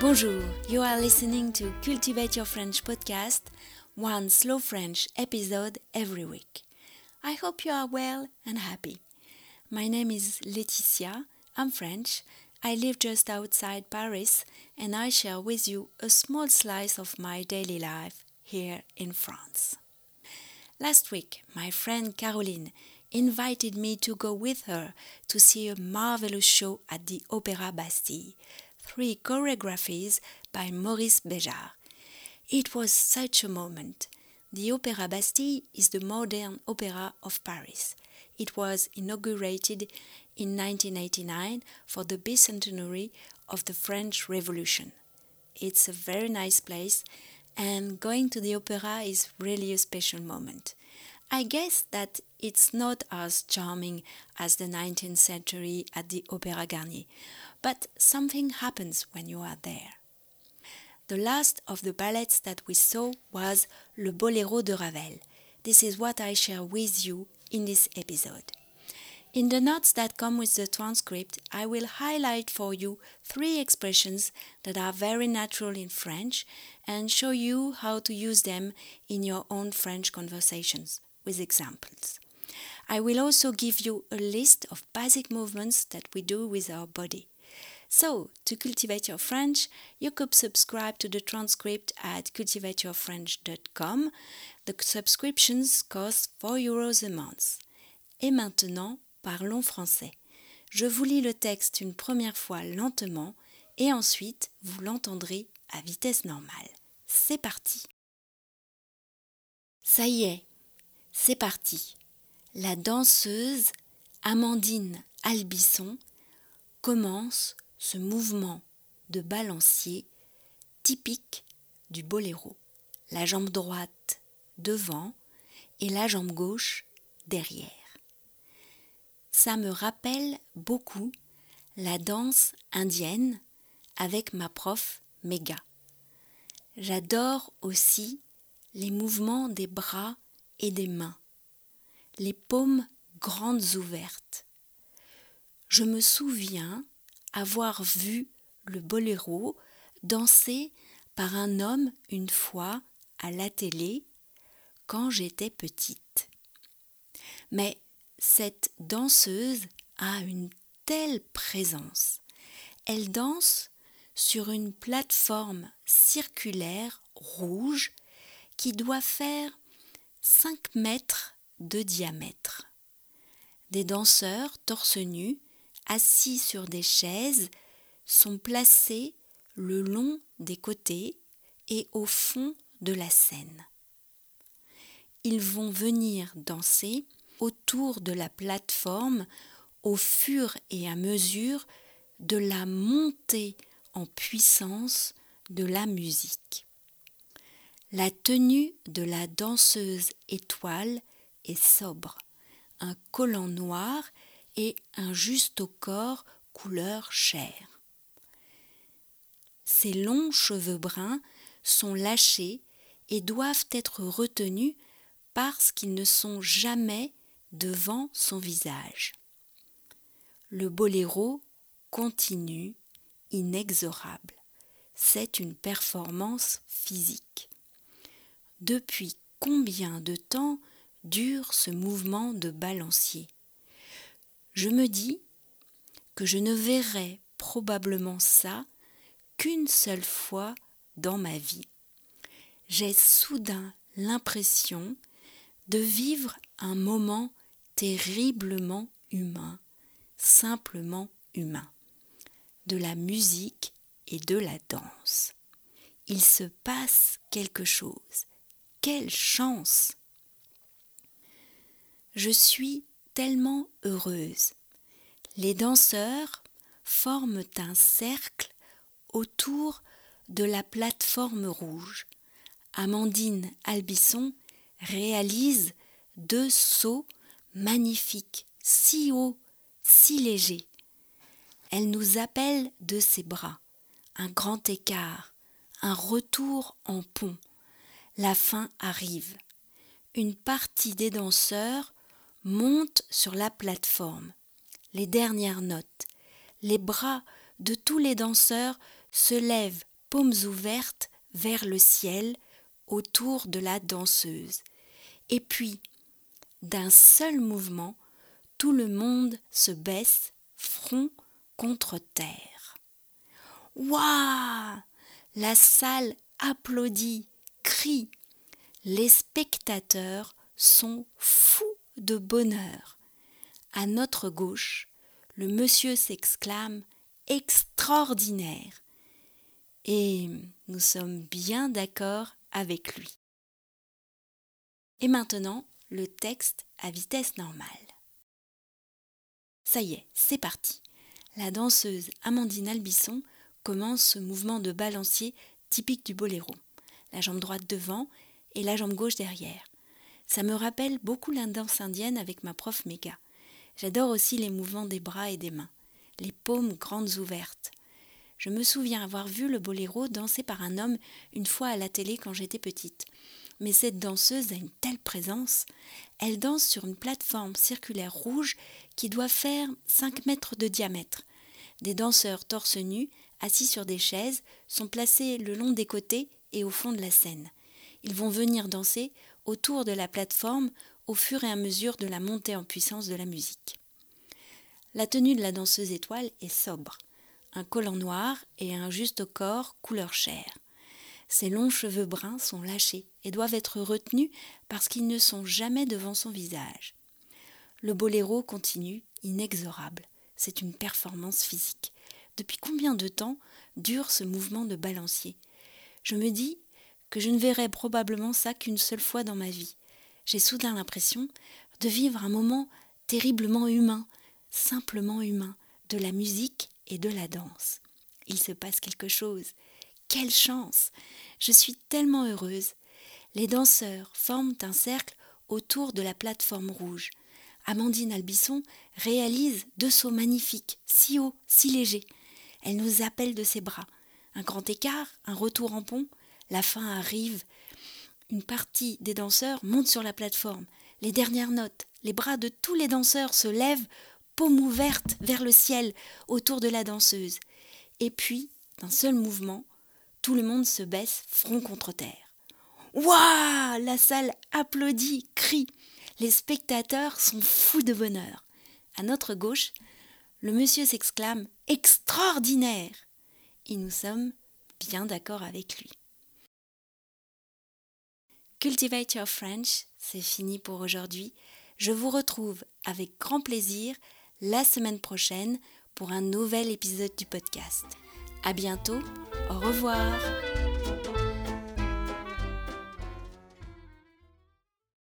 Bonjour, you are listening to Cultivate Your French podcast, one slow French episode every week. I hope you are well and happy. My name is Laetitia, I'm French, I live just outside Paris, and I share with you a small slice of my daily life here in France. Last week, my friend Caroline invited me to go with her to see a marvelous show at the Opéra Bastille, three choreographies by Maurice Béjart. It was such a moment. The Opéra Bastille is the modern opera of Paris. It was inaugurated in 1989 for the bicentenary of the French Revolution. It's a very nice place, and going to the opera is really a special moment. I guess that it's not as charming as the 19th century at the Opéra Garnier, but something happens when you are there. The last of the ballets that we saw was Le Boléro de Ravel. This is what I share with you in this episode. In the notes that come with the transcript, I will highlight for you three expressions that are very natural in French and show you how to use them in your own French conversations with examples. I will also give you a list of basic movements that we do with our body. So, to cultivate your French, you could subscribe to the transcript at cultivateyourfrench.com. The subscriptions cost 4 euros a month. Et maintenant, parlons français. Je vous lis le texte une première fois lentement et ensuite vous l'entendrez à vitesse normale. C'est parti. Ça y est, c'est parti. La danseuse Amandine Albisson commence ce mouvement de balancier typique du boléro. La jambe droite devant et la jambe gauche derrière. Ça me rappelle beaucoup la danse indienne avec ma prof Mega. J'adore aussi les mouvements des bras des mains, les paumes grandes ouvertes. Je me souviens avoir vu le boléro dansé par un homme une fois à la télé quand j'étais petite. Mais cette danseuse a une telle présence. Elle danse sur une plateforme circulaire rouge qui doit faire 5 mètres de diamètre. Des danseurs torse nus, assis sur des chaises, sont placés le long des côtés et au fond de la scène. Ils vont venir danser autour de la plateforme au fur et à mesure de la montée en puissance de la musique. La tenue de la danseuse étoile est sobre, un collant noir et un juste au corps couleur chair. Ses longs cheveux bruns sont lâchés et doivent être retenus parce qu'ils ne sont jamais devant son visage. Le boléro continue, inexorable. C'est une performance physique. Depuis combien de temps dure ce mouvement de balancier? Je me dis que je ne verrai probablement ça qu'une seule fois dans ma vie. J'ai soudain l'impression de vivre un moment terriblement humain, simplement humain, de la musique et de la danse. Il se passe quelque chose, quelle chance Je suis tellement heureuse. Les danseurs forment un cercle autour de la plateforme rouge. Amandine Albisson réalise deux sauts magnifiques, si hauts, si légers. Elle nous appelle de ses bras. Un grand écart, un retour en pont la fin arrive. Une partie des danseurs monte sur la plateforme. Les dernières notes. Les bras de tous les danseurs se lèvent paumes ouvertes vers le ciel autour de la danseuse. Et puis, d'un seul mouvement, tout le monde se baisse front contre terre. Waouh La salle applaudit, Les spectateurs sont fous de bonheur. À notre gauche, le monsieur s'exclame extraordinaire. Et nous sommes bien d'accord avec lui. Et maintenant, le texte à vitesse normale. Ça y est, c'est parti. La danseuse Amandine Albisson commence ce mouvement de balancier typique du boléro. La jambe droite devant et la jambe gauche derrière. Ça me rappelle beaucoup la danse indienne avec ma prof Méga. J'adore aussi les mouvements des bras et des mains, les paumes grandes ouvertes. Je me souviens avoir vu le boléro dansé par un homme une fois à la télé quand j'étais petite. Mais cette danseuse a une telle présence. Elle danse sur une plateforme circulaire rouge qui doit faire 5 mètres de diamètre. Des danseurs torse nus, assis sur des chaises, sont placés le long des côtés et au fond de la scène. Ils vont venir danser autour de la plateforme au fur et à mesure de la montée en puissance de la musique. La tenue de la danseuse étoile est sobre, un collant noir et un juste corps couleur chair. Ses longs cheveux bruns sont lâchés et doivent être retenus parce qu'ils ne sont jamais devant son visage. Le boléro continue, inexorable. C'est une performance physique. Depuis combien de temps dure ce mouvement de balancier? Je me dis que je ne verrai probablement ça qu'une seule fois dans ma vie j'ai soudain l'impression de vivre un moment terriblement humain, simplement humain, de la musique et de la danse. Il se passe quelque chose. Quelle chance Je suis tellement heureuse. Les danseurs forment un cercle autour de la plateforme rouge. Amandine Albisson réalise deux sauts magnifiques, si hauts, si légers. Elle nous appelle de ses bras. Un grand écart, un retour en pont, la fin arrive, une partie des danseurs monte sur la plateforme. Les dernières notes, les bras de tous les danseurs se lèvent, paume ouverte vers le ciel, autour de la danseuse. Et puis, d'un seul mouvement, tout le monde se baisse front contre terre. Waouh La salle applaudit, crie. Les spectateurs sont fous de bonheur. À notre gauche, le monsieur s'exclame Extraordinaire Et nous sommes bien d'accord avec lui. Cultivate Your French, c'est fini pour aujourd'hui. Je vous retrouve avec grand plaisir la semaine prochaine pour un nouvel épisode du podcast. À bientôt, au revoir.